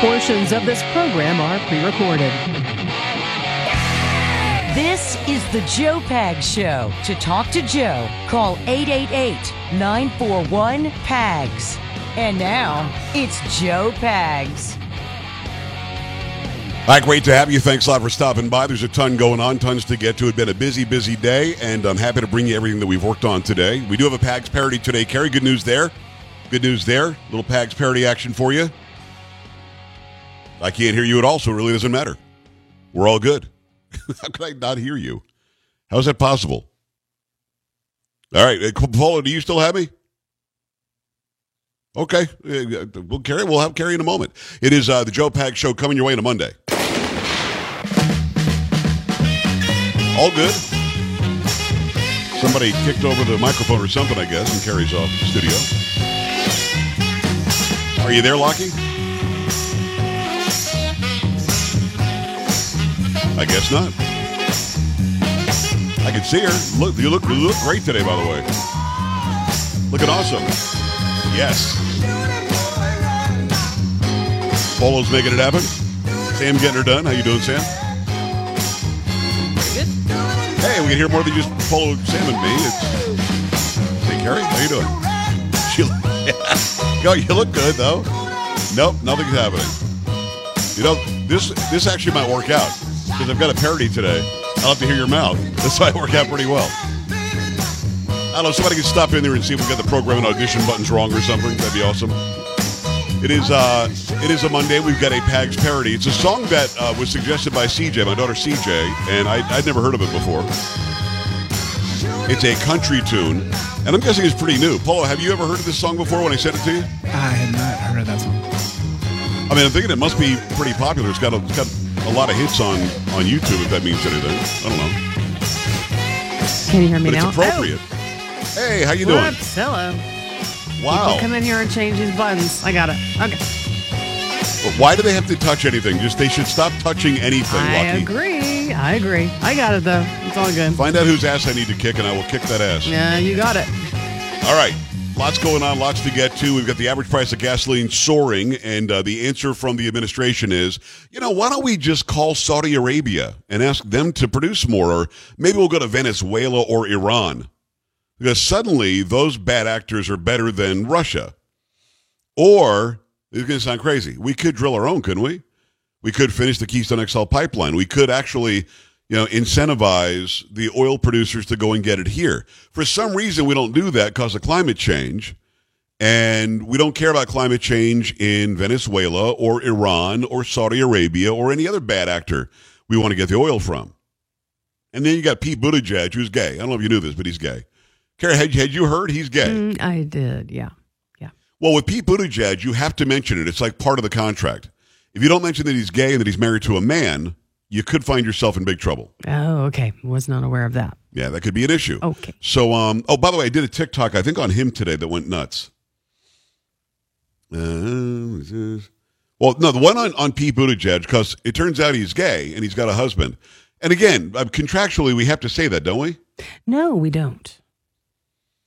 Portions of this program are pre recorded. This is the Joe Pag Show. To talk to Joe, call 888 941 PAGS. And now, it's Joe Pags. Hi, great to have you. Thanks a lot for stopping by. There's a ton going on, tons to get to. It's been a busy, busy day, and I'm happy to bring you everything that we've worked on today. We do have a PAGS parody today. Carrie, good news there. Good news there. Little PAGS parody action for you. I can't hear you at all, so it really doesn't matter. We're all good. How could I not hear you? How's that possible? All right, uh, Polo, do you still have me? Okay, Uh, we'll carry. We'll have Carrie in a moment. It is uh, the Joe Pag Show coming your way on a Monday. All good. Somebody kicked over the microphone or something, I guess, and Carrie's off the studio. Are you there, Lockie? I guess not. I can see her. Look, you look, you look great today, by the way. Looking awesome. Yes. Polo's making it happen. Sam getting her done. How you doing, Sam? Good. Hey, we can hear more than just Polo, Sam, and me. It's... Hey, Carrie, how you doing? She... Yo, you look good though. Nope, nothing's happening. You know, this this actually might work out because I've got a parody today. I'll have to hear your mouth. This might work out pretty well. I don't know. Somebody can stop in there and see if we got the program and audition buttons wrong or something. That'd be awesome. It is uh, it is a Monday. We've got a Pags parody. It's a song that uh, was suggested by CJ, my daughter CJ, and I, I'd never heard of it before. It's a country tune, and I'm guessing it's pretty new. Polo, have you ever heard of this song before when I sent it to you? I had not I mean, I'm thinking it must be pretty popular. It's got a, it's got a lot of hits on, on YouTube, if that means anything. I don't know. Can you hear me But now? it's appropriate. Hey, how you Oh, doing? whoops, hello. Wow. People come in here and change these buttons. I got it. Okay. But Why do they have to touch anything? Just they should stop touching anything, I Lucky. agree. I agree. I got it though. It's all good. Find out whose ass I need to kick, and I will kick that ass. Yeah, you got it. All right. Lots going on, lots to get to. We've got the average price of gasoline soaring, and uh, the answer from the administration is, you know, why don't we just call Saudi Arabia and ask them to produce more, or maybe we'll go to Venezuela or Iran, because suddenly those bad actors are better than Russia. Or it's going to sound crazy. We could drill our own, couldn't we? We could finish the Keystone XL pipeline. We could actually, you know, incentivize the oil producers to go and get it here. For some reason, we don't do that because of climate change. And we don't care about climate change in Venezuela or Iran or Saudi Arabia or any other bad actor we want to get the oil from. And then you got Pete Buttigieg, who's gay. I don't know if you knew this, but he's gay. Carrie, had, had you heard he's gay? Mm, I did. Yeah. Yeah. Well, with Pete Buttigieg, you have to mention it. It's like part of the contract. If you don't mention that he's gay and that he's married to a man, you could find yourself in big trouble. Oh, okay. Was not aware of that. Yeah, that could be an issue. Okay. So, um, oh, by the way, I did a TikTok, I think, on him today that went nuts. Uh, well, no, the one on, on Pete Buttigieg, because it turns out he's gay and he's got a husband. And again, uh, contractually, we have to say that, don't we? No, we don't.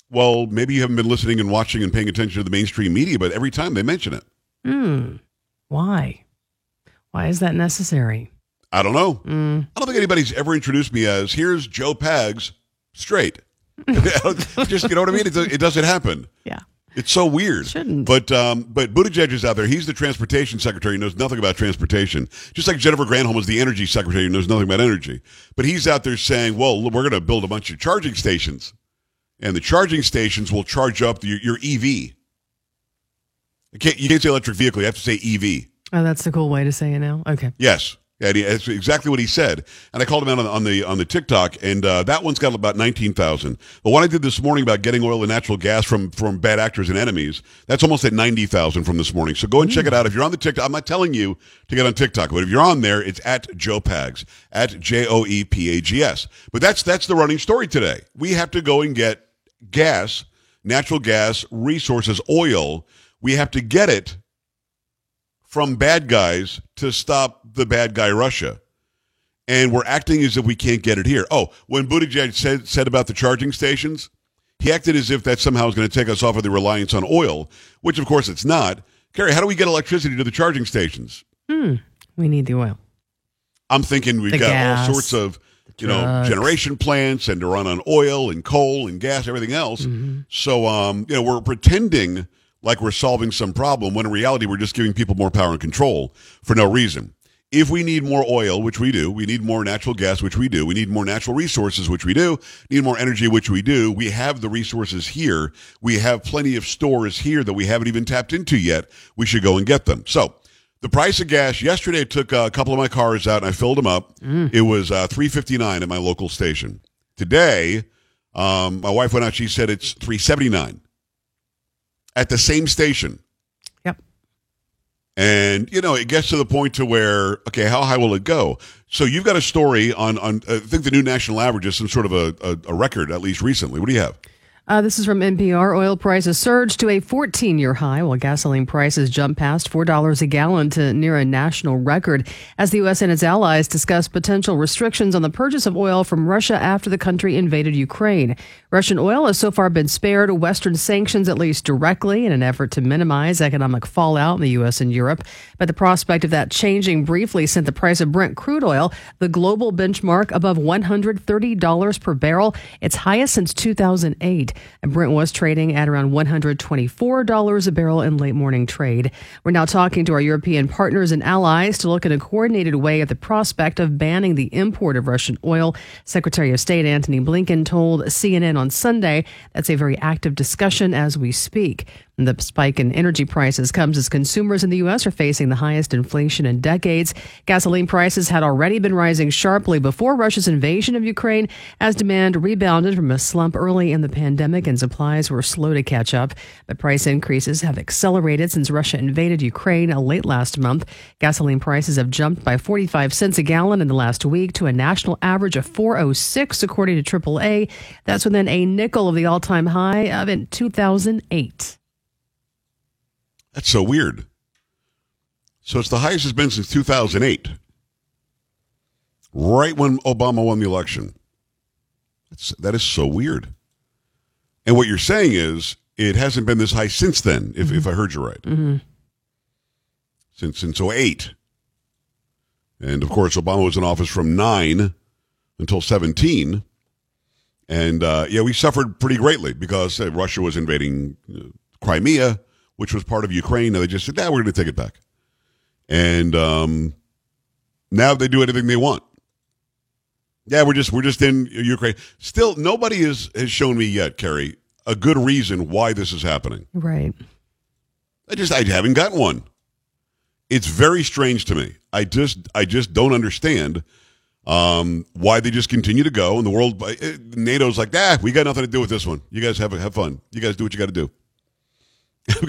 Well, maybe you haven't been listening and watching and paying attention to the mainstream media, but every time they mention it. Hmm. Why? Why is that necessary? I don't know. Mm. I don't think anybody's ever introduced me as here's Joe Pags straight. Just you know what I mean? It, it doesn't happen. Yeah. It's so weird. Shouldn't. But um, but Buttigieg is out there. He's the transportation secretary. He knows nothing about transportation. Just like Jennifer Granholm is the energy secretary. Who knows nothing about energy. But he's out there saying, "Well, we're going to build a bunch of charging stations, and the charging stations will charge up your, your EV. You can't, you can't say electric vehicle. You have to say EV. Oh, that's the cool way to say it now. Okay. Yes. And he- that's exactly what he said. And I called him out on, on the on the TikTok, and uh, that one's got about nineteen thousand. The one I did this morning about getting oil and natural gas from from bad actors and enemies, that's almost at ninety thousand from this morning. So go and check it out. If you're on the TikTok, I'm not telling you to get on TikTok, but if you're on there, it's at Joe Pags at J O E P A G S. But that's that's the running story today. We have to go and get gas, natural gas, resources, oil. We have to get it from bad guys to stop the bad guy Russia. And we're acting as if we can't get it here. Oh, when Buttigieg said, said about the charging stations, he acted as if that somehow is going to take us off of the reliance on oil, which of course it's not, Carrie, how do we get electricity to the charging stations? Hmm. We need the oil. I'm thinking we've The got gas, all sorts of you know generation plants and to run on oil and coal and gas, everything else. Mm-hmm. So um, you know we're pretending like we're solving some problem when in reality we're just giving people more power and control for no reason. If we need more oil, which we do, we need more natural gas, which we do, we need more natural resources, which we do, need more energy, which we do. We have the resources here. We have plenty of stores here that we haven't even tapped into yet. We should go and get them. So the price of gas yesterday I took a couple of my cars out and I filled them up. It was uh, 359 at my local station. Today, um, my wife went out, she said it's 379 at the same station. And you know, it gets to the point to where, okay, how high will it go? So you've got a story on on I think the new national average is some sort of a, a, a record, at least recently. What do you have? Uh, this is from NPR. Oil prices surged to a 14 year high, while gasoline prices jumped past $4 a gallon to near a national record as the U.S. and its allies discuss potential restrictions on the purchase of oil from Russia after the country invaded Ukraine. Russian oil has so far been spared Western sanctions, at least directly, in an effort to minimize economic fallout in the U.S. and Europe. But the prospect of that changing briefly sent the price of Brent crude oil, the global benchmark, above $130 per barrel, its highest since 2008. And Brent was trading at around $124 a barrel in late morning trade. We're now talking to our European partners and allies to look in a coordinated way at the prospect of banning the import of Russian oil. Secretary of State Antony Blinken told CNN on Sunday that's a very active discussion as we speak. The spike in energy prices comes as consumers in the U.S. are facing the highest inflation in decades. Gasoline prices had already been rising sharply before Russia's invasion of Ukraine as demand rebounded from a slump early in the pandemic and supplies were slow to catch up. But price increases have accelerated since Russia invaded Ukraine late last month. Gasoline prices have jumped by 45 cents a gallon in the last week to a national average of 406 according to AAA. That's within a nickel of the all-time high of in 2008. That's so weird. So it's the highest it's been since 2008, right when Obama won the election. That's, that is so weird. And what you're saying is it hasn't been this high since then, if, if I heard you right. Mm-hmm. Since since 08. And of course, Obama was in office from 9 until 17. And uh, yeah, we suffered pretty greatly because uh, Russia was invading uh, Crimea, which was part of Ukraine. And they just said, nah, we're going to take it back. And um, now they do anything they want. Yeah, we're just we're just in Ukraine. Still, nobody has has shown me yet, Carrie, a good reason why this is happening. Right. I just I haven't gotten one. It's very strange to me. I just I just don't understand um, why they just continue to go and the world. eh, NATO's like, ah, we got nothing to do with this one. You guys have have fun. You guys do what you got to do. I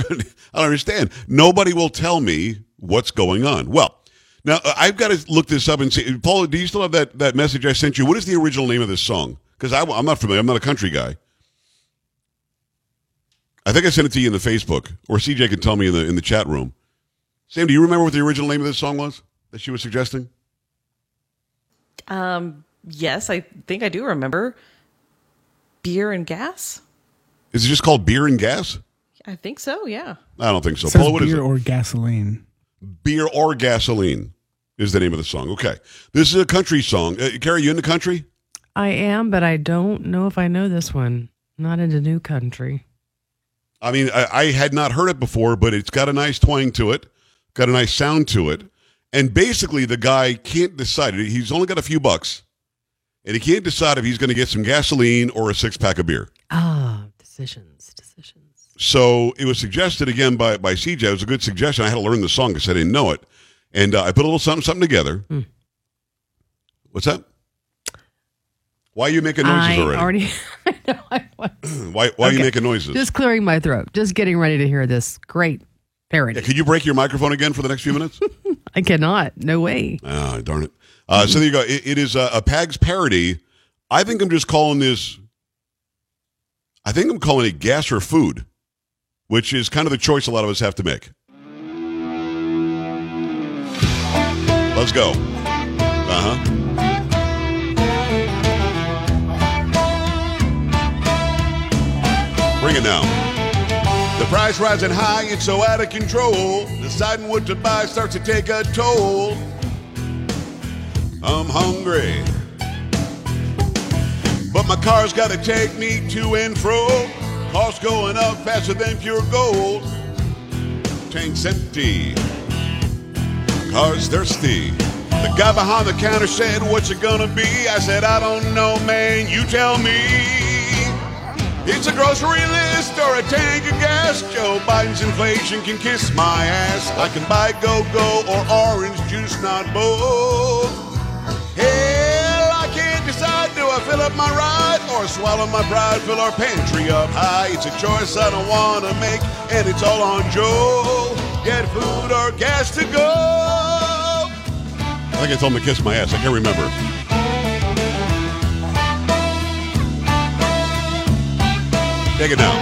don't understand. Nobody will tell me what's going on. Well, now uh, I've got to look this up and see. Paul, do you still have that that message I sent you? What is the original name of this song? Because I'm not familiar. I'm not a country guy. I think I sent it to you in the Facebook, or CJ can tell me in the in the chat room. Sam, do you remember what the original name of this song was that she was suggesting? Um, yes, I think I do remember. Beer and gas? Is it just called Beer and Gas? I think so, yeah. I don't think so. It says Paul, what is beer it? or gasoline. Beer or Gasoline is the name of the song. Okay. This is a country song. Uh, Carrie, you in the country? I am, but I don't know if I know this one. Not into new country. I mean, I, I had not heard it before, but it's got a nice twang to it, got a nice sound to it. And basically, the guy can't decide. He's only got a few bucks, and he can't decide if he's going to get some gasoline or a six pack of beer. Ah, decisions, decisions. So it was suggested again by, by CJ. It was a good suggestion. I had to learn the song because I didn't know it. And uh, I put a little something, something together. What's that? Why are you making noises I already? already, I know I was. Why, why are you making noises? Just clearing my throat. Just getting ready to hear this great parody. yeah, could you break your microphone again for the next few minutes? I cannot. No way. Ah, darn it. Uh, so there you go. It, it is a, a PAG's parody. I think I'm just calling this, I think I'm calling it gas or food, which is kind of the choice a lot of us have to make. Let's go. Uh huh. Bring it now. The Price rising high, it's so out of control. Deciding what to buy starts to take a toll. I'm hungry. But my car's gotta take me to and fro. Cost going up faster than pure gold. Tank's empty. Car's thirsty. The guy behind the counter said, What's it gonna be? I said, I don't know, man. You tell me. It's a grocery list or a tank of gas. Joe Biden's inflation can kiss my ass. I can buy go go or orange juice, not both. Hell, I can't decide. Do I fill up my ride or swallow my pride? Fill our pantry up high. It's a choice I don't want to make, and it's all on Joe. Get food or gas to go. I think I told him to kiss my ass. I can't remember. Take it down.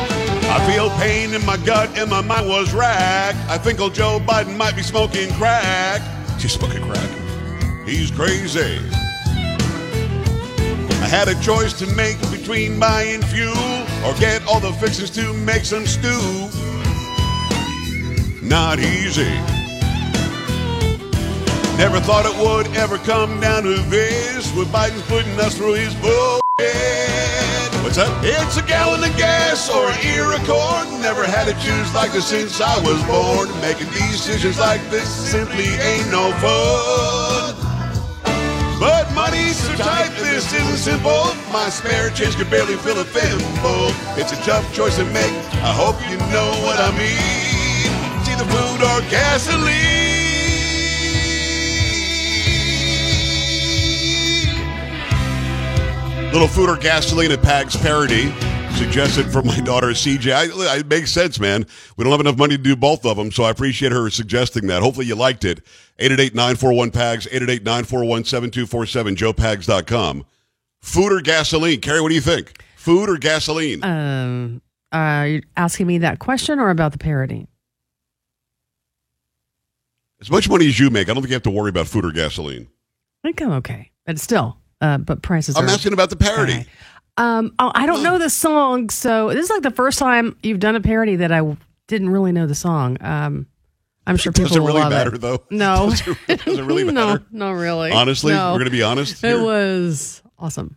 I feel pain in my gut and my mind was racked. I think old Joe Biden might be smoking crack. She's smoking crack. He's crazy. Had a choice to make between buying fuel or get all the fixings to make some stew. Not easy. Never thought it would ever come down to this. With Biden putting us through his bullshit. What's up? It's a gallon of gas or an ear of corn. Never had to choose like this since I was born. Making decisions like this simply ain't no fun. But money's so tight, this isn't simple. My spare change could barely fill a thimble. It's a tough choice to make. I hope you know what I mean. It's either food or gasoline. Little food or gasoline at Pags parody. Suggested for my daughter CJ. I, it makes sense, man. We don't have enough money to do both of them, so I appreciate her suggesting that. Hopefully you liked it. 888-941-PAGS, 888-941-7247, joepags.com. Food or gasoline? Carrie, what do you think? Food or gasoline? Um, are you asking me that question or about the parody? as much money as you make, I don't think you have to worry about food or gasoline. I think I'm okay, but still, uh, but prices I'm are. asking about the parody. Um, oh, I don't know the song, so this is like the first time you've done a parody that I didn't really know the song. Um, I'm sure people doesn't really love matter, it. though? No, Does it, does it really no, matter? not really. Honestly, No. we're going to be honest. It was awesome.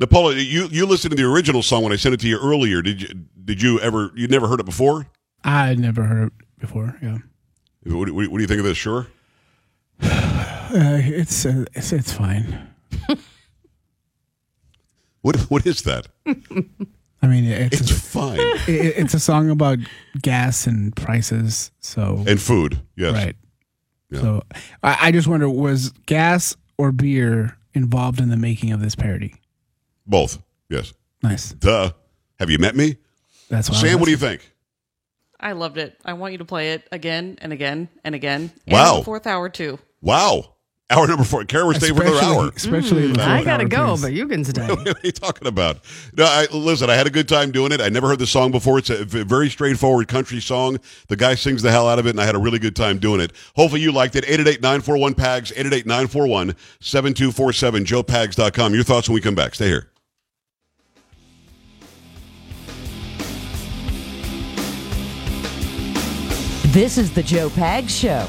Napola, you you listened to the original song when I sent it to you earlier. Did you did you ever you never heard it before? I never heard it before. Yeah, What, what, what do you think of this? Sure. uh, it's, uh, it's it's fine. What what is that? I mean, it's It's fine. it, it's a song about gas and prices. So and food. Yes. right. Yeah. So I, I just wonder, was gas or beer involved in the making of this parody? Both. Yes. Nice. Duh. Have you met me? That's why I Sam, what do you think? I loved it. I want you to play it again and again and again. And Wow. the fourth hour too. Wow. Hour number four. Kara, we're staying for another hour. Especially in the mm. I gotta go, please. but you can stay. what are you talking about? No, I, listen, I had a good time doing it. I never heard the song before. It's a very straightforward country song. The guy sings the hell out of it, and I had a really good time doing it. Hopefully you liked it. 888-941-PAGS, 888-941-7247, joepags.com. Your thoughts when we come back. Stay here. This is the Joe Pag Show.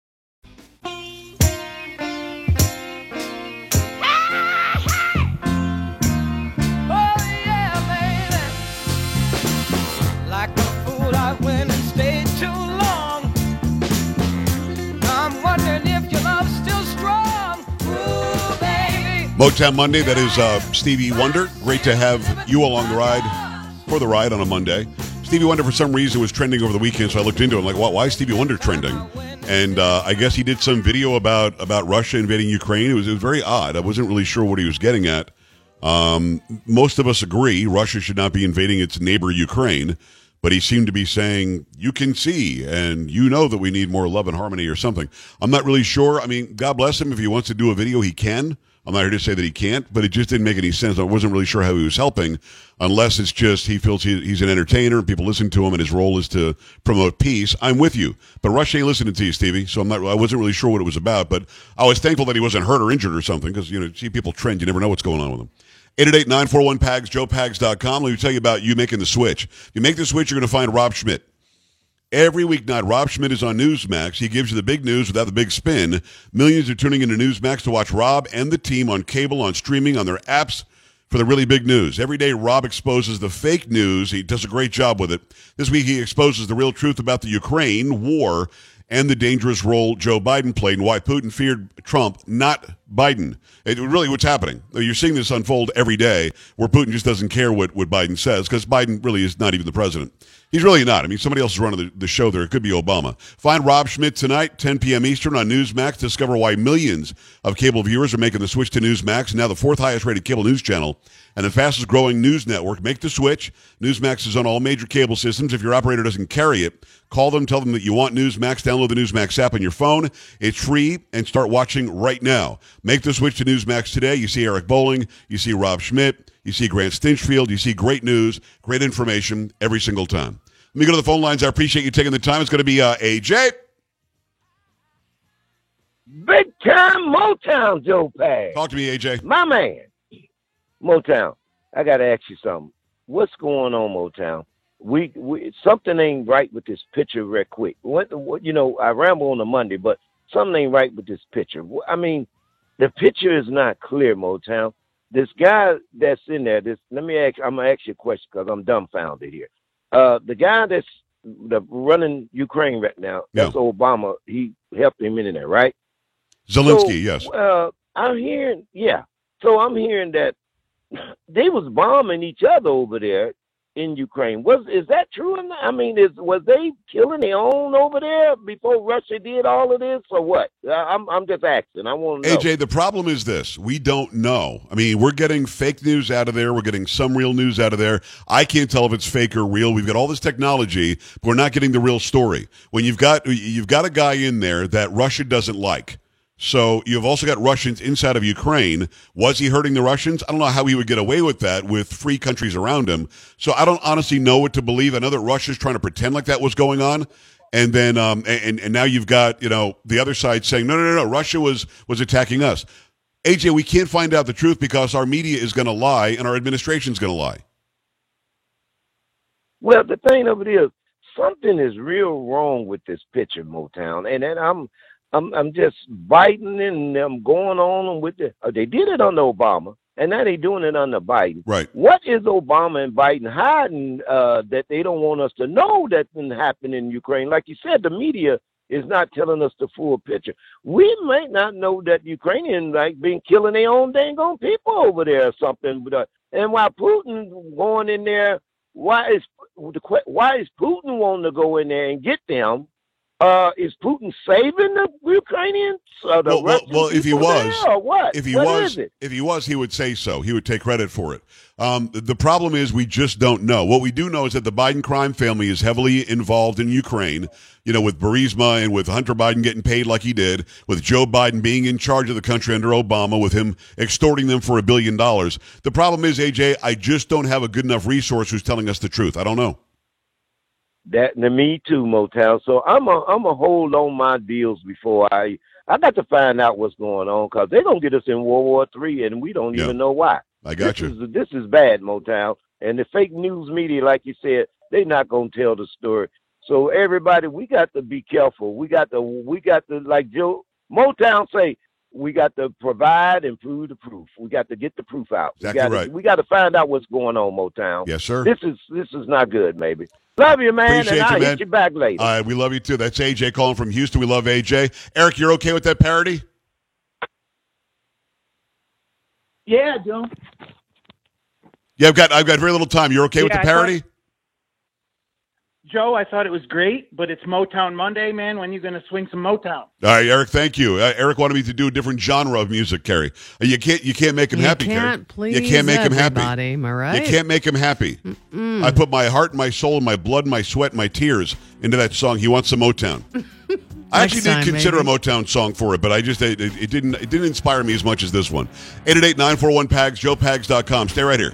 Motown Monday, that is uh, Stevie Wonder. Great to have you along the ride, for the ride on a Monday. Stevie Wonder, for some reason, was trending over the weekend, so I looked into it. I'm like, why, why is Stevie Wonder trending? and uh, I guess he did some video about about Russia invading Ukraine. It was it was very odd. I wasn't really sure what he was getting at. Um, most of us agree Russia should not be invading its neighbor Ukraine, but he seemed to be saying you can see and you know that we need more love and harmony or something. I'm not really sure. I mean, God bless him if he wants to do a video, he can. I'm not here to say that he can't, but it just didn't make any sense. I wasn't really sure how he was helping, unless it's just he feels he, he's an entertainer and people listen to him, and his role is to promote peace. I'm with you, but Russia ain't listening to you, Stevie. So I'm not. I wasn't really sure what it was about, but I was thankful that he wasn't hurt or injured or something because you know, see people trend, you never know what's going on with them. 888-941-PAGS, joepags.com. Let me tell you about you making the switch. If you make the switch, you're going to find Rob Schmitt. Every weeknight, Rob Schmitt is on Newsmax. He gives you the big news without the big spin. Millions are tuning into Newsmax to watch Rob and the team on cable, on streaming, on their apps for the really big news. Every day, Rob exposes the fake news. He does a great job with it. This week, he exposes the real truth about the Ukraine war and the dangerous role Joe Biden played and why Putin feared Trump, not Biden. It really what's happening. You're seeing this unfold every day where Putin just doesn't care what, what Biden says because Biden really is not even the president. He's really not. I mean, somebody else is running the, the show there. It could be Obama. Find Rob Schmitt tonight, 10 p.m. Eastern on Newsmax. Discover why millions of cable viewers are making the switch to Newsmax, now the fourth highest rated cable news channel and the fastest growing news network. Make the switch. Newsmax is on all major cable systems. If your operator doesn't carry it, call them, tell them that you want Newsmax. Download the Newsmax app on your phone. It's free and start watching right now. Make the switch to Newsmax today. You see Eric Bolling, you see Rob Schmitt, you see Grant Stinchfield, you see great news, great information every single time. Let me go to the phone lines. I appreciate you taking the time. It's going to be uh, AJ. Big time Motown Joe Pag. Talk to me, AJ. My man. Motown. I gotta ask you something. What's going on, Motown? We, we something ain't right with this picture real quick. What, what you know, I ramble on a Monday, but something ain't right with this picture. I mean, the picture is not clear, Motown. This guy that's in there, this let me ask I'm gonna ask you a question because I'm dumbfounded here. Uh the guy that's the running Ukraine right now, that's Obama, he helped him in there, right? Zelensky, So, yes. Uh, I'm hearing, yeah. So I'm hearing that they was bombing each other over there in Ukraine. Was is that true? I mean, is was they killing their own over there before Russia did all of this, or what? I'm I'm just asking. I want to know. AJ, the problem is this. We don't know. I mean, we're getting fake news out of there. We're getting some real news out of there. I can't tell if it's fake or real. We've got all this technology, but we're not getting the real story. When you've got you've got a guy in there that Russia doesn't like. So you've also got Russians inside of Ukraine. Was he hurting the Russians? I don't know how he would get away with that with free countries around him. So I don't honestly know what to believe. I know that Russia's trying to pretend like that was going on. And then, um, and, and now you've got, you know, the other side saying, no, no, no, no, Russia was, was attacking us. AJ, we can't find out the truth because our media is going to lie and our administration's going to lie. Well, the thing of it is, something is real wrong with this picture, Motown, and then I'm, I'm, I'm just biting and I'm going on with it. Uh, they did it under Obama, and now they're doing it under Biden. Right. What is Obama and Biden hiding uh, that they don't want us to know that didn't happen in Ukraine? Like you said, the media is not telling us the full picture. We might not know that Ukrainians like been killing their own dang on people over there or something. But uh, and while Putin going in there, why is why is Putin wanting to go in there and get them? Uh, is Putin saving the Ukrainians? Or the Well, well, well, if he was, what? if he What was, if he was, he would say so. He would take credit for it. Um, the, the problem is we just don't know. What we do know is that the Biden crime family is heavily involved in Ukraine. You know, with Burisma and with Hunter Biden getting paid like he did, with Joe Biden being in charge of the country under Obama, with him extorting them for a billion dollars. The problem is, AJ, I just don't have a good enough resource who's telling us the truth. I don't know. That to me too, Motel. So I'm a I'm a hold on my deals before I I got to find out what's going on because they're gonna get us in World War Three and we don't Yeah. even know why. I got this you. Is, this is bad, Motown. And the fake news media, like you said, they're not gonna tell the story. So everybody, we got to be careful. We got to we got to like Joe Motown say, we got to provide and prove the proof. We got to get the proof out. Exactly we got right. To, we got to find out what's going on, Motown. Yes, sir. This is this is not good, maybe. Love you, man, Appreciate and I'll you, man. hit you back later. All right, we love you too. That's AJ calling from Houston. We love AJ. Eric, you're okay with that parody? Yeah, Joe. Yeah, I've got I've got very little time. You're okay with Yeah, the I thought- parody? Joe, I thought it was great, but it's Motown Monday, man. When you going to swing some Motown? All right, Eric. Thank you. Uh, Eric wanted me to do a different genre of music, Carrie. Uh, You can't. You can't make him You happy, can't Carrie. please you can't make him happy. am I right? You can't make him happy. I put my heart, my soul, my blood, my sweat, my tears into that song. He wants some Motown. I actually did consider maybe. a Motown song for it, but I just it, it, it didn't it didn't inspire me as much as this one. 888-941-PAGS, joepags.com. Stay right here.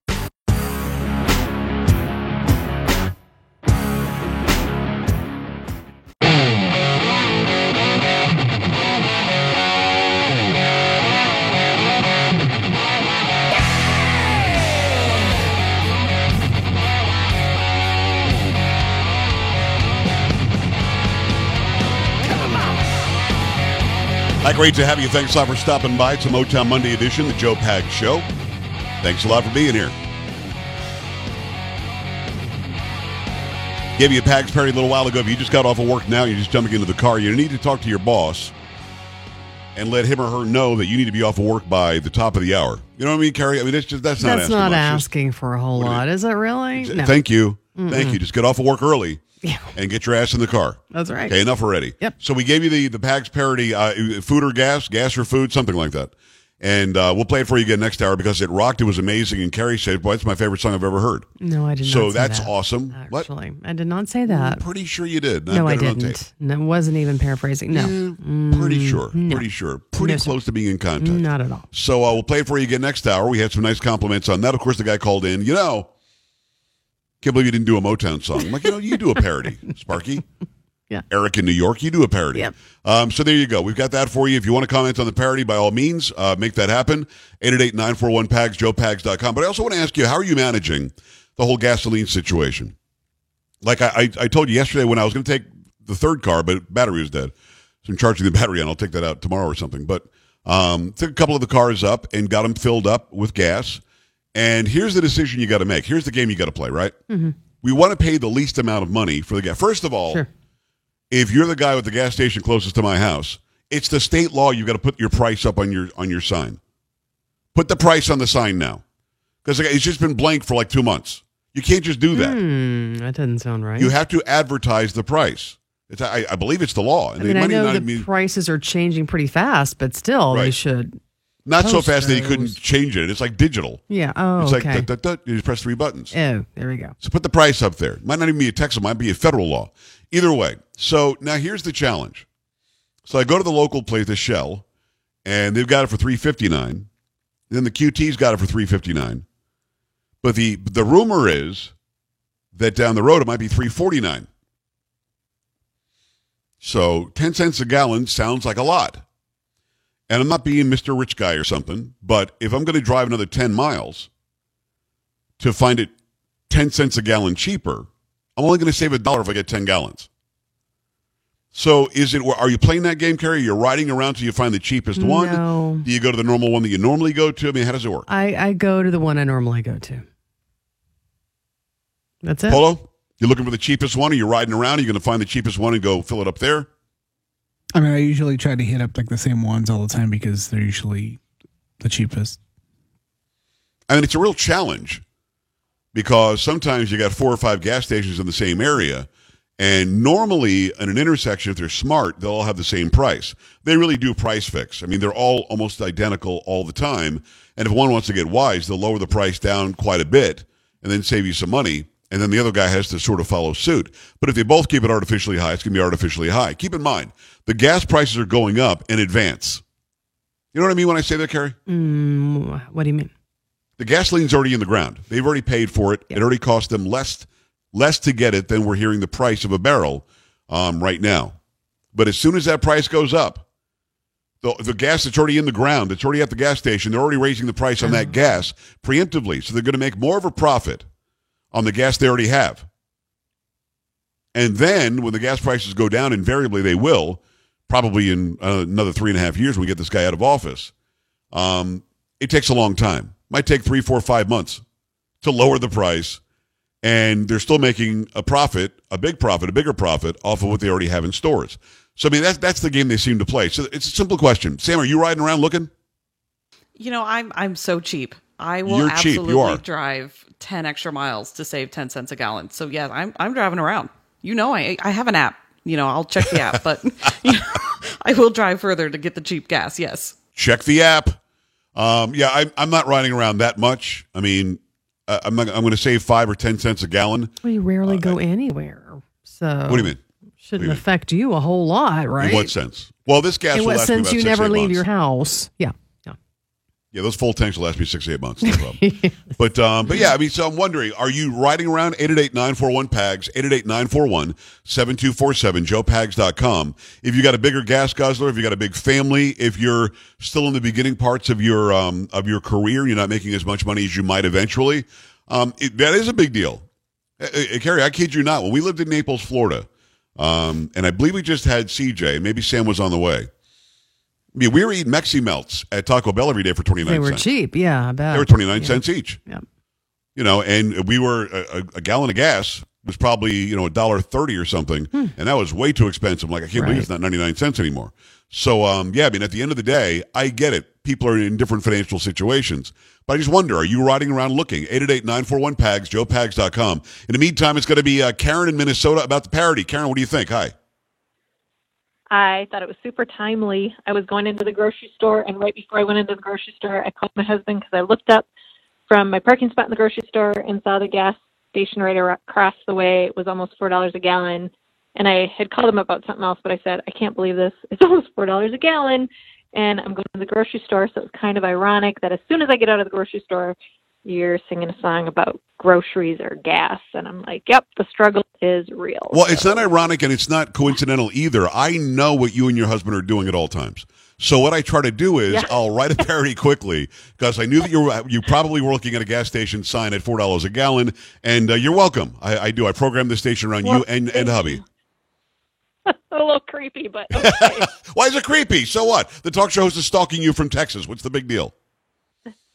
Hi, great to have you. Thanks a lot for stopping by. It's a Motown Monday edition, the Joe Pag Show. Thanks a lot for being here. Gave you a Pags party a little while ago. If you just got off of work now, you're just jumping into the car, you need to talk to your boss and let him or her know that you need to be off of work by the top of the hour. You know what I mean, Carrie? I mean, it's just that's not That's asking not much. Asking for a whole What do you- lot, is it really? No. Thank you. Thank you. Just get off of work early Yeah. and get your ass in the car. That's right. Okay, enough already. Yep. So we gave you the the Pags parody, uh, food or gas, gas or food, something like that. And uh, we'll play it for you again next hour because it rocked. It was amazing. And Carrie said, "Boy, it's my favorite song I've ever heard." No, I did not. So that's that, awesome. What? Actually, I did not say that. Pretty sure you did. no, I got it on tape. didn't. No, it wasn't even paraphrasing. No, Yeah, pretty sure. no. Pretty sure. Pretty No, sir. close to being in contact. not at all. So uh, we'll play it for you again next hour. We had some nice compliments on that. Of course, the guy called in. You know, can't believe you didn't do a Motown song. I'm like, you know, you do a parody, Sparky. Yeah. Eric in New York, you do a parody. Yep. Um, so there you go. We've got that for you. If you want to comment on the parody, by all means, uh, make that happen. 888-941-PAGS, joepags.com. But I also want to ask you, how are you managing the whole gasoline situation? Like I, I, I told you yesterday when I was going to take the third car, but battery was dead. So I'm charging the battery and I'll take that out tomorrow or something. But um, took a couple of the cars up and got them filled up with gas. And here's the decision you got to make. Here's the game you got to play, right? We want to pay the least amount of money for the gas. First of all, Sure. if you're the guy with the gas station closest to my house, it's the state law. You've got to put your price up on your on your sign. Put the price on the sign now, because it's just been blank for like two months. You can't just do that. Hmm, that doesn't sound right. You have to advertise the price. It's, I, I believe it's the law. I mean, I know the be- prices are changing pretty fast, but still, they should. Not so fast that you couldn't change it. It's like digital. Yeah. Oh, it's okay. like dut, you just press three buttons. oh, there we go. So put the price up there. Might not even be a Texas, might be a federal law. Either way. So now here's the challenge. So I go to the local place, the Shell, and they've got it for three fifty nine. Then the QT's got it for three fifty nine. But the the rumor is that down the road it might be three forty nine. So ten cents a gallon sounds like a lot. And I'm not being Mr. Rich Guy or something, but if I'm going to drive another ten miles to find it 10 cents a gallon cheaper, I'm only going to save a dollar if I get 10 gallons. So is it, are you playing that game, Carrie? You're riding around till you find the cheapest one? No. Do you go to the normal one that you normally go to? I mean, how does it work? I, I go to the one I normally go to. That's it. Polo, you're looking for the cheapest one? Are you riding around? Are you going to find the cheapest one and go fill it up there? I mean, I usually try to hit up like the same ones all the time because they're usually the cheapest. I mean, it's a real challenge because sometimes you got four or five gas stations in the same area. And normally, in an intersection, if they're smart, they'll all have the same price. They really do price fix. I mean, they're all almost identical all the time. And if one wants to get wise, they'll lower the price down quite a bit and then save you some money. And then the other guy has to sort of follow suit. But if they both keep it artificially high, it's going to be artificially high. Keep in mind, the gas prices are going up in advance. You know what I mean when I say that, Carrie? Mm, what do you mean? The gasoline's already in the ground. They've already paid for it. It already cost them less less to get it than we're hearing the price of a barrel um, right now. But as soon as that price goes up, the, the gas that's already in the ground, that's already at the gas station, they're already raising the price on that gas preemptively. So they're going to make more of a profit on the gas they already have. And then when the gas prices go down, invariably they will, probably in uh, another three and a half years when we get this guy out of office. Um, it takes a long time. Might take three, four, five months to lower the price, and they're still making a profit, a big profit, a bigger profit off of what they already have in stores. So I mean, that's that's the game they seem to play. So it's a simple question. Sam, are you riding around looking? You know, I'm I'm so cheap. I will You're cheap. You absolutely are. drive 10 extra miles to save 10 cents a gallon. So yeah, I'm I'm driving around. You know, I I have an app. You know, I'll check the app, but you know, I will drive further to get the cheap gas. Yes. check the app. Um, yeah, I'm, I'm not riding around that much. I mean, uh, I'm not, I'm going to save five or ten cents a gallon. We rarely go anywhere. So What do you mean? Shouldn't What do you mean? affect you a whole lot, right? In what sense? Well, this gas In will what last me sense about you six, never leave months. your house? Yeah. Yeah. Those full tanks will last me six eight months. No problem. but um, but yeah, I mean, so I'm wondering, are you riding around 888-941-PAGS, 888-941-7247, joepags.com. If you got a bigger gas guzzler, if you got a big family, if you're still in the beginning parts of your um, of your career, you're not making as much money as you might eventually, um, it, that is a big deal. Uh, uh, Carrie, I kid you not. When we lived in Naples, Florida, um, and I believe we just had CJ, maybe Sam was on the way. I mean, we were eating Mexi Melts at Taco Bell every day for 29 They were cents. cheap. Yeah, I bet. They were 29 Yeah. cents each. Yeah. You know, and we were a, a, a gallon of gas was probably, you know, a dollar 30 or something. And that was way too expensive. I'm like, I can't believe Hmm. It's not 99 cents anymore. So, um, yeah, I mean, at the end of the day, I get it. People are in different financial situations. But I just wonder, are you riding around looking? 888-941-PAGS, joepags.com. In the meantime, it's going to be uh, Karen in Minnesota about the parody. Karen, what do you think? Hi. I thought it was super timely. I was going into the grocery store, and right before I went into the grocery store, I called my husband because I looked up from my parking spot in the grocery store and saw the gas station right across the way it was almost four dollars a gallon. And I had called him about something else, but I said, I can't believe this. It's almost four dollars a gallon, and I'm going to the grocery store. So it's kind of ironic that as soon as I get out of the grocery store, you're singing a song about groceries or gas, and I'm like, yep, the struggle is real. Well, it's not ironic and it's not coincidental either. I know what you and your husband are doing at all times. So what I try to do is Yeah. I'll write a parody quickly because I knew that you were you probably were looking at a gas station sign at four dollars a gallon, and uh, you're welcome. I, I do. I program the station around you and and hubby. a little creepy, but okay. Why is it creepy? So what? The talk show host is stalking you from Texas. What's the big deal?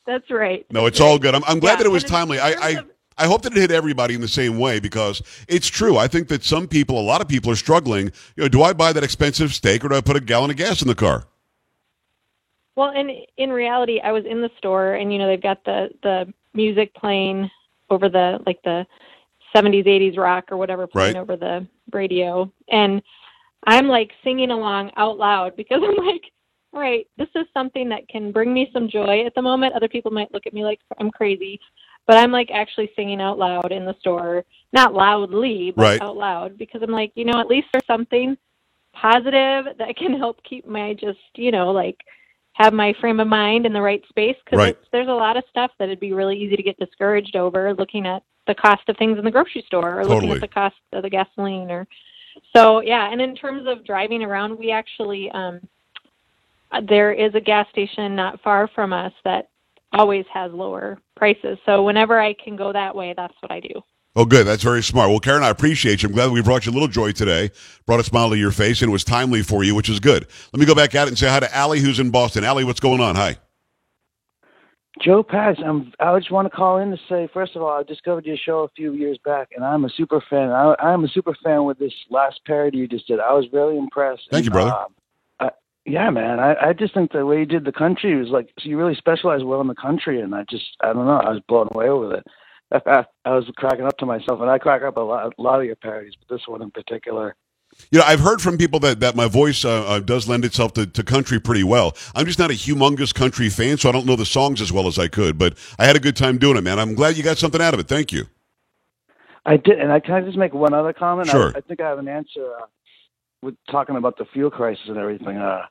That's right. No, it's all good. I'm, I'm glad Yeah, that it was timely. I, I I hope that it hit everybody in the same way because it's true. I think that some people, a lot of people, are struggling. You know, do I buy that expensive steak or do I put a gallon of gas in the car? Well, and in reality, I was in the store, and you know they've got the the music playing over the like the 70s, 80s rock or whatever playing Right. over the radio, and I'm like singing along out loud because I'm like, all right, this is something that can bring me some joy at the moment. Other people might look at me like I'm crazy, but I'm like actually singing out loud in the store, not loudly, but Right. out loud because I'm like, you know, at least there's something positive that can help keep my just, you know, like have my frame of mind in the right space because Right. there's a lot of stuff that it'd be really easy to get discouraged over looking at the cost of things in the grocery store or looking at the cost of the gasoline or so yeah and in terms of driving around we actually um Uh, there is a gas station not far from us that always has lower prices so whenever i can go that way that's what i do Oh, good. That's very smart. Well, Karen, I appreciate you. I'm glad we brought you a little joy today, brought a smile to your face, and it was timely for you, which is good. Let me go back at it and say hi to Allie, who's in Boston. Allie, what's going on? Hi. Joe Pags, I'm, I just want to call in to say, first of all, I discovered your show a few years back, and I'm a super fan. I, I'm a super fan with this last parody you just did. I was really impressed. Thank you, brother. I, yeah, man. I, I just think the way you did the country was like, so you really specialize well in the country, and I just, I don't know, I was blown away with it. I was cracking up to myself, and I crack up a lot, a lot of your parodies, but this one in particular. You know, I've heard from people that, that my voice uh, uh, does lend itself to, to country pretty well. I'm just not a humongous country fan, so I don't know the songs as well as I could, but I had a good time doing it, man. I'm glad you got something out of it. Thank you. I did, and I can I just make one other comment? Sure. I, I think I have an answer uh, with talking about the fuel crisis and everything. Uh,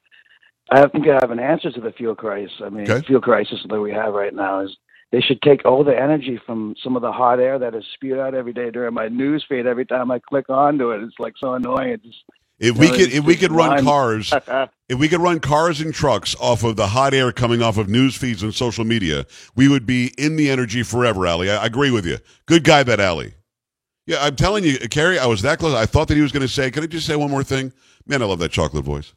I think I have an answer to the fuel crisis. I mean, Okay. fuel crisis that we have right now is they should take all the energy from some of the hot air that is spewed out every day during my news feed. Every time I click onto it, it's like so annoying. It just If we you know, could, if we could run cars, if we could run cars and trucks off of the hot air coming off of news feeds and social media, we would be in the energy forever, Ali. I, I agree with you. Good guy, that Ali. Yeah, I'm telling you, Carrie, I was that close. I thought that he was going to say, "Can I just say one more thing?" Man, I love that chocolate voice.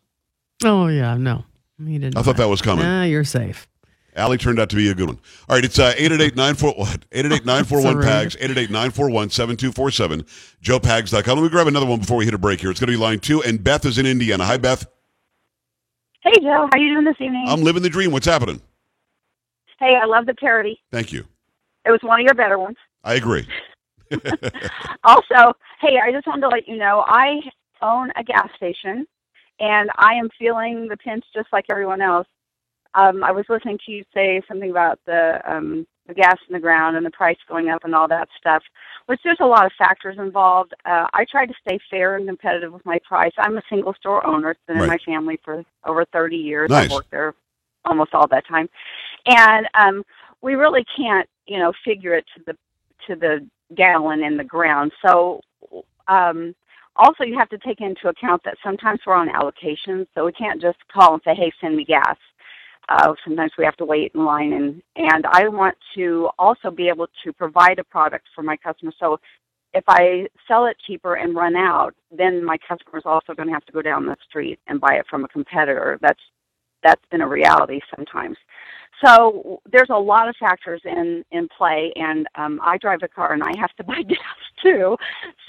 Oh yeah, no, you didn't. I thought that was coming. Nah, you're safe. Allie turned out to be a good one. All right, it's uh, 888-94 what? 888-941 PAGS, 888-941-7247, joepags.com. Let me grab another one before we hit a break here. It's going to be line two, and Beth is in Indiana. Hi, Beth. Hey Joe, how you doing this evening? I'm living the dream. What's happening? Hey, I love the parody. Thank you. It was one of your better ones. I agree. Also, hey, I just wanted to let you know I own a gas station, and I am feeling the pinch just like everyone else. Um, I was listening to you say something about the um, the gas in the ground and the price going up and all that stuff, which there's a lot of factors involved. Uh, I try to stay fair and competitive with my price. I'm a single store owner. It's been in my family for over 30 years. Nice. I've worked there almost all that time, and um, we really can't, you know, figure it to the to the gallon in the ground. So um, also you have to take into account that sometimes we're on allocations, so we can't just call and say, "Hey, send me gas." Uh, sometimes we have to wait in line, and and I want to also be able to provide a product for my customers. So if I sell it cheaper and run out, then my customer's also going to have to go down the street and buy it from a competitor. That's that's been a reality sometimes. So there's a lot of factors in in play, and um, I drive a car and I have to buy gas too.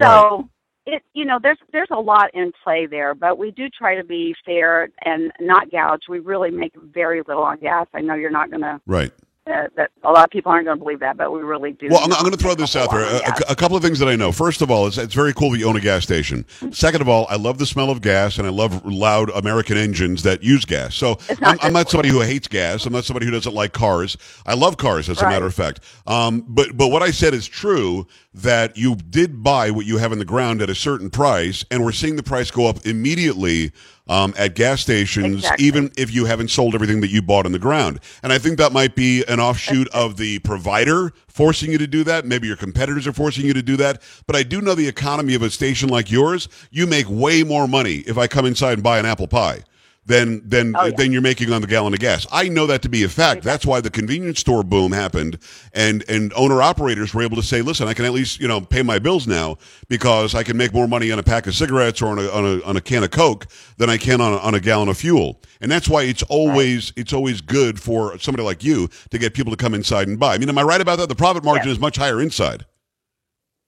So it you know there's there's a lot in play there, but we do try to be fair and not gouge. We really make very little on gas. I know you're not going to. Right. That a lot of people aren't going to believe that, but we really do. Well, I'm, I'm going to throw this out there. A, a couple of things that I know. First of all, it's, it's very cool that you own a gas station. Second of all, I love the smell of gas, and I love loud American engines that use gas. So I'm, I'm not somebody who hates gas. I'm not somebody who doesn't like cars. I love cars, as a matter of fact. Um, but but what I said is true that you did buy what you have in the ground at a certain price, and we're seeing the price go up immediately um, at gas stations, Exactly. even if you haven't sold everything that you bought on the ground. And I think that might be an offshoot of the provider forcing you to do that. Maybe your competitors are forcing you to do that. But I do know the economy of a station like yours. You make way more money if I come inside and buy an apple pie. Than than Oh, yeah. than you're making on the gallon of gas. I know that to be a fact. That's why the convenience store boom happened, and and owner operators were able to say, "Listen, I can at least you know pay my bills now because I can make more money on a pack of cigarettes or on a on a, on a can of Coke than I can on a, on a gallon of fuel." And that's why it's always it's always good for somebody like you to get people to come inside and buy. I mean, am I right about that? The profit margin is much higher inside.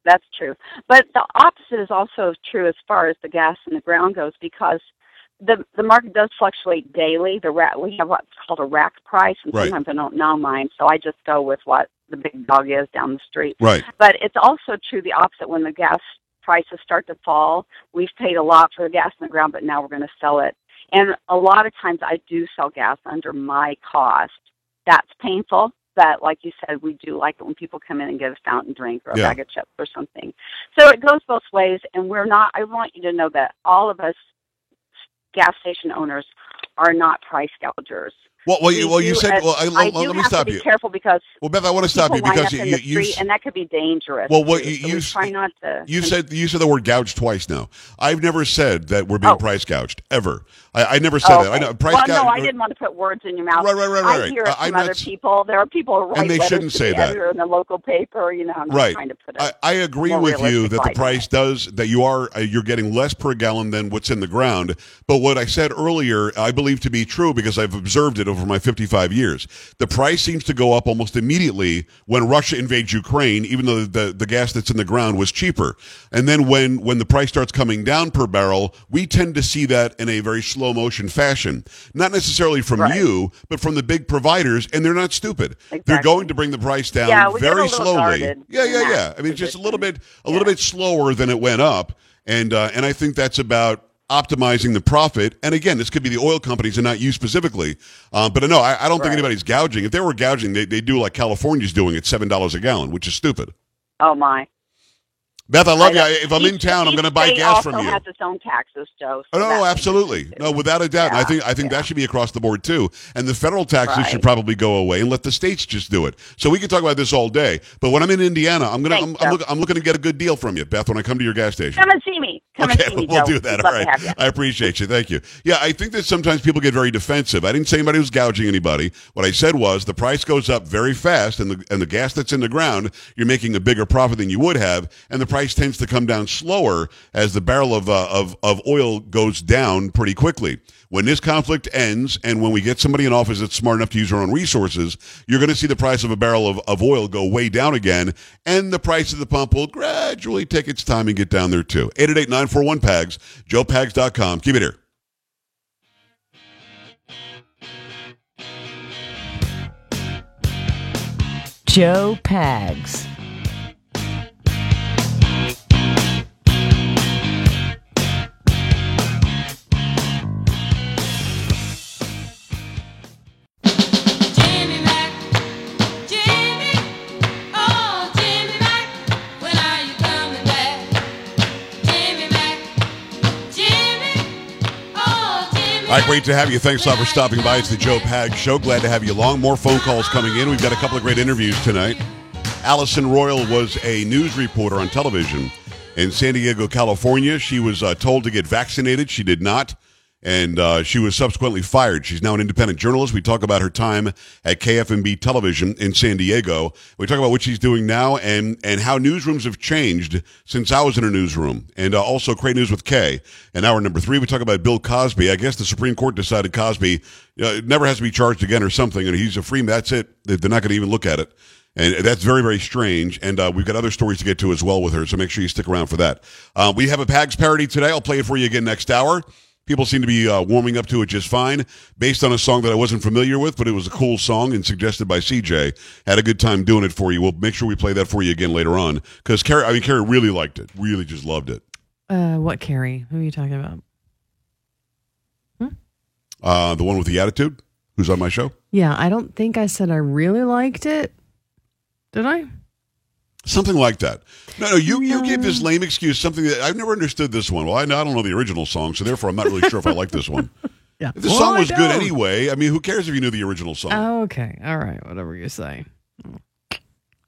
That's true. But the opposite is also true as far as the gas in the ground goes because the the market does fluctuate daily. The ra- we have what's called a rack price, and Right. sometimes I don't know mine, so I just go with what the big dog is down the street. Right. But it's also true the opposite when the gas prices start to fall. We've paid a lot for the gas in the ground, but now we're going to sell it. And a lot of times I do sell gas under my cost. That's painful, but like you said, we do like it when people come in and get a fountain drink or a Yeah. bag of chips or something. So it goes both ways, and we're not. I want you to know that all of us gas station owners are not price gougers. Well, well, you, We well, you said. as- Well, I, I let, me stop to be you. careful because Well, Beth, I want to stop you because you, the you, and that could be dangerous. Well, what too. you- So you we try not to. You said you said the word gouged twice now. I've never said that we're being oh. price gouged ever. I, I never said Oh, that. I know price well, gouged. no, I didn't want to put words in your mouth. Right, right, right, right. I hear I- from I'm other not- people. There are people who write And they shouldn't say the that. in the local paper. You know, I'm right. trying to put. I, I agree with you that the price does that you are uh, you're getting less per gallon than what's in the ground. But what I said earlier, I believe to be true because I've observed it over my 55 years. The price seems to go up almost immediately when Russia invades Ukraine, even though the, the gas that's in the ground was cheaper. And then when when the price starts coming down per barrel, we tend to see that in a very slow motion fashion. Not necessarily from you, but from the big providers, and they're not stupid. They're going to bring the price down Yeah, we get a very slowly. guarded Yeah, yeah, yeah. I mean, just a little bit, a little bit slower than it went up, and uh, and I think that's about optimizing the profit. And again, this could be the oil companies and not you specifically. Uh, but no, I, I don't think anybody's gouging. If they were gouging, they they do like California's doing at seven dollars a gallon, which is stupid. Oh my. Beth, I love uh, you. know. If I'm in town, I'm going to buy gas from you. also has its own taxes, Joe. Oh, no, absolutely. No, without a doubt. And I think I think that should be across the board too. And the federal taxes should probably go away and let the states just do it. So we can talk about this all day. But when I'm in Indiana, I'm gonna I'm, I'm, look, I'm looking to get a good deal from you, Beth. When I come to your gas station. Come and see me. Come okay, me, we'll Joe. do that. We'd All right. I appreciate you. Thank you. Yeah, I think that sometimes people get very defensive. I didn't say anybody was gouging anybody. What I said was the price goes up very fast, and the and the gas that's in the ground, you're making a bigger profit than you would have, and the price tends to come down slower as the barrel of uh, of of oil goes down pretty quickly. When this conflict ends, and when we get somebody in office that's smart enough to use our own resources, you're going to see the price of a barrel of, of oil go way down again, and the price of the pump will gradually take its time and get down there too. 888-941-PAGS, joepags.com. Keep it here. Joe Pags. Right, great to have you. Thanks a lot for stopping by. It's the Joe Pag Show. Glad to have you along. More phone calls coming in. We've got a couple of great interviews tonight. Allison Royal was a news reporter on television in San Diego, California. She was uh, told to get vaccinated. She did not, and uh, she was subsequently fired. She's now an independent journalist. We talk about her time at KFMB Television in San Diego. We talk about what she's doing now and and how newsrooms have changed since I was in a newsroom, and uh, also Great News with Kay. And hour number three, we talk about Bill Cosby. I guess the Supreme Court decided Cosby uh, never has to be charged again or something, and he's a free. man. That's it. They're not going to even look at it. And that's very, very strange. And uh, we've got other stories to get to as well with her, so make sure you stick around for that. Uh, we have a PAGS parody today. I'll play it for you again next hour. People seem to be uh, warming up to it just fine, based on a song that I wasn't familiar with, but it was a cool song and suggested by CJ. Had a good time doing it for you. We'll make sure we play that for you again later on because Carrie, I mean, Carrie really liked it. Really, just loved it. Uh, what Carrie? Who are you talking about? Uh, the one with the attitude, who's on my show. Yeah, I don't think I said I really liked it. Did I? Something like that. No, no, you, you gave this lame excuse, something that I've never understood this one. Well, I, I don't know the original song, so therefore I'm not really sure if I like this one. Yeah. If the Well, song I was good don't. anyway, I mean, who cares if you knew the original song? Oh, okay. All right. Whatever you say.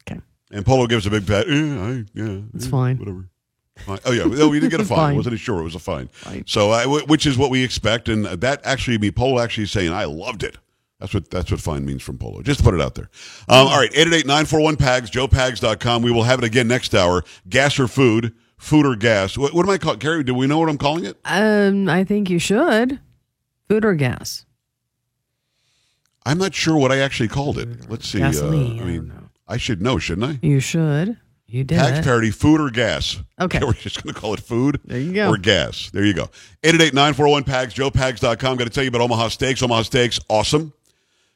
Okay. And Polo gives a big pat. Eh, I, yeah, It's eh, fine. Whatever. Fine. Oh yeah, no, we didn't get a fine. Fine. Wasn't sure it was a fine. So, wh- which is what we expect, and that actually, me Polo actually saying I loved it. That's what that's what fine means from Polo. Just to put it out there. Um, all right, 888-941 pags, joepags.com. We will have it again next hour. Gas or food, food or gas. What, what am I calling? Gary, do we know what I'm calling it? Um, I think you should. Food or gas? I'm not sure what I actually called it. Let's see. Gasoline, uh, I mean, I should know, shouldn't I? You should. You did. PAGS parody, food or gas? Okay. We're just going to call it food There you go. or gas. There you go. 888-941-PAGS, joepags.com. Got to tell you about Omaha Steaks. Omaha Steaks, awesome.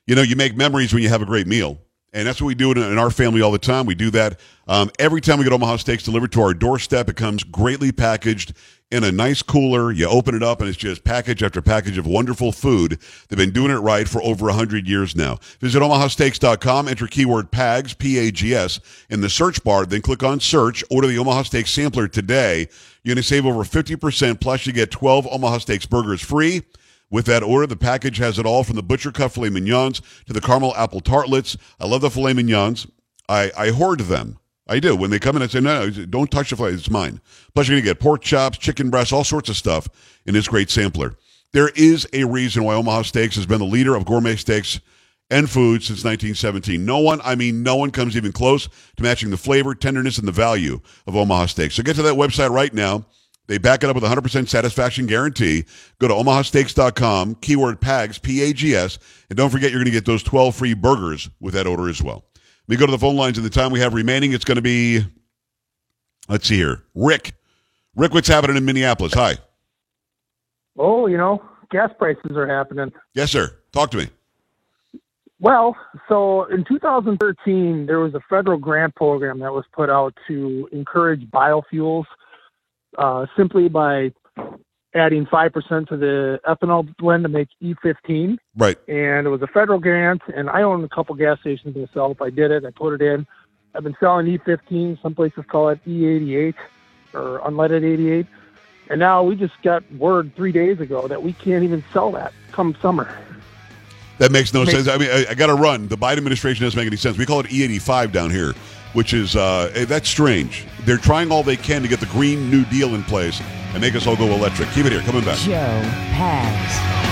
You know, you make memories when you have a great meal. And that's what we do in, our family all the time. We do that um, every time we get Omaha Steaks delivered to our doorstep. It comes greatly packaged in a nice cooler. You open it up, and it's just package after package of wonderful food. They've been doing it right for over 100 years now. Visit omahasteaks.com, enter keyword PAGS, P A G S, in the search bar, then click on search. Order the Omaha Steaks sampler today. You're going to save over 50%, plus, you get 12 Omaha Steaks burgers free. With that order, the package has it all from the butcher cut filet mignons to the caramel apple tartlets. I love the filet mignons. I, I hoard them. I do. When they come in, I say, no, no, don't touch the filet. It's mine. Plus, you're going to get pork chops, chicken breasts, all sorts of stuff in this great sampler. There is a reason why Omaha Steaks has been the leader of gourmet steaks and food since 1917. No one, I mean, no one comes even close to matching the flavor, tenderness, and the value of Omaha Steaks. So get to that website right now. They back it up with a 100% satisfaction guarantee. Go to omahasteaks.com, keyword PAGS, P-A-G-S, and don't forget you're going to get those 12 free burgers with that order as well. We go to the phone lines in the time we have remaining. It's going to be, let's see here, Rick. Rick, what's happening in Minneapolis? Hi. Oh, you know, gas prices are happening. Yes, sir. Talk to me. Well, so in 2013, there was a federal grant program that was put out to encourage biofuels uh, simply by adding 5% to the ethanol blend to make E15. Right. And it was a federal grant, and I own a couple gas stations myself. If I did it, I put it in. I've been selling E15. Some places call it E88 or unleaded 88. And now we just got word three days ago that we can't even sell that come summer. That makes no Makes- sense. I mean, I, I got to run. The Biden administration doesn't make any sense. We call it E85 down here, which is uh, eh, that's strange. They're trying all they can to get the Green New Deal in place and make us all go electric. Keep it here. Coming back. Joe Pags.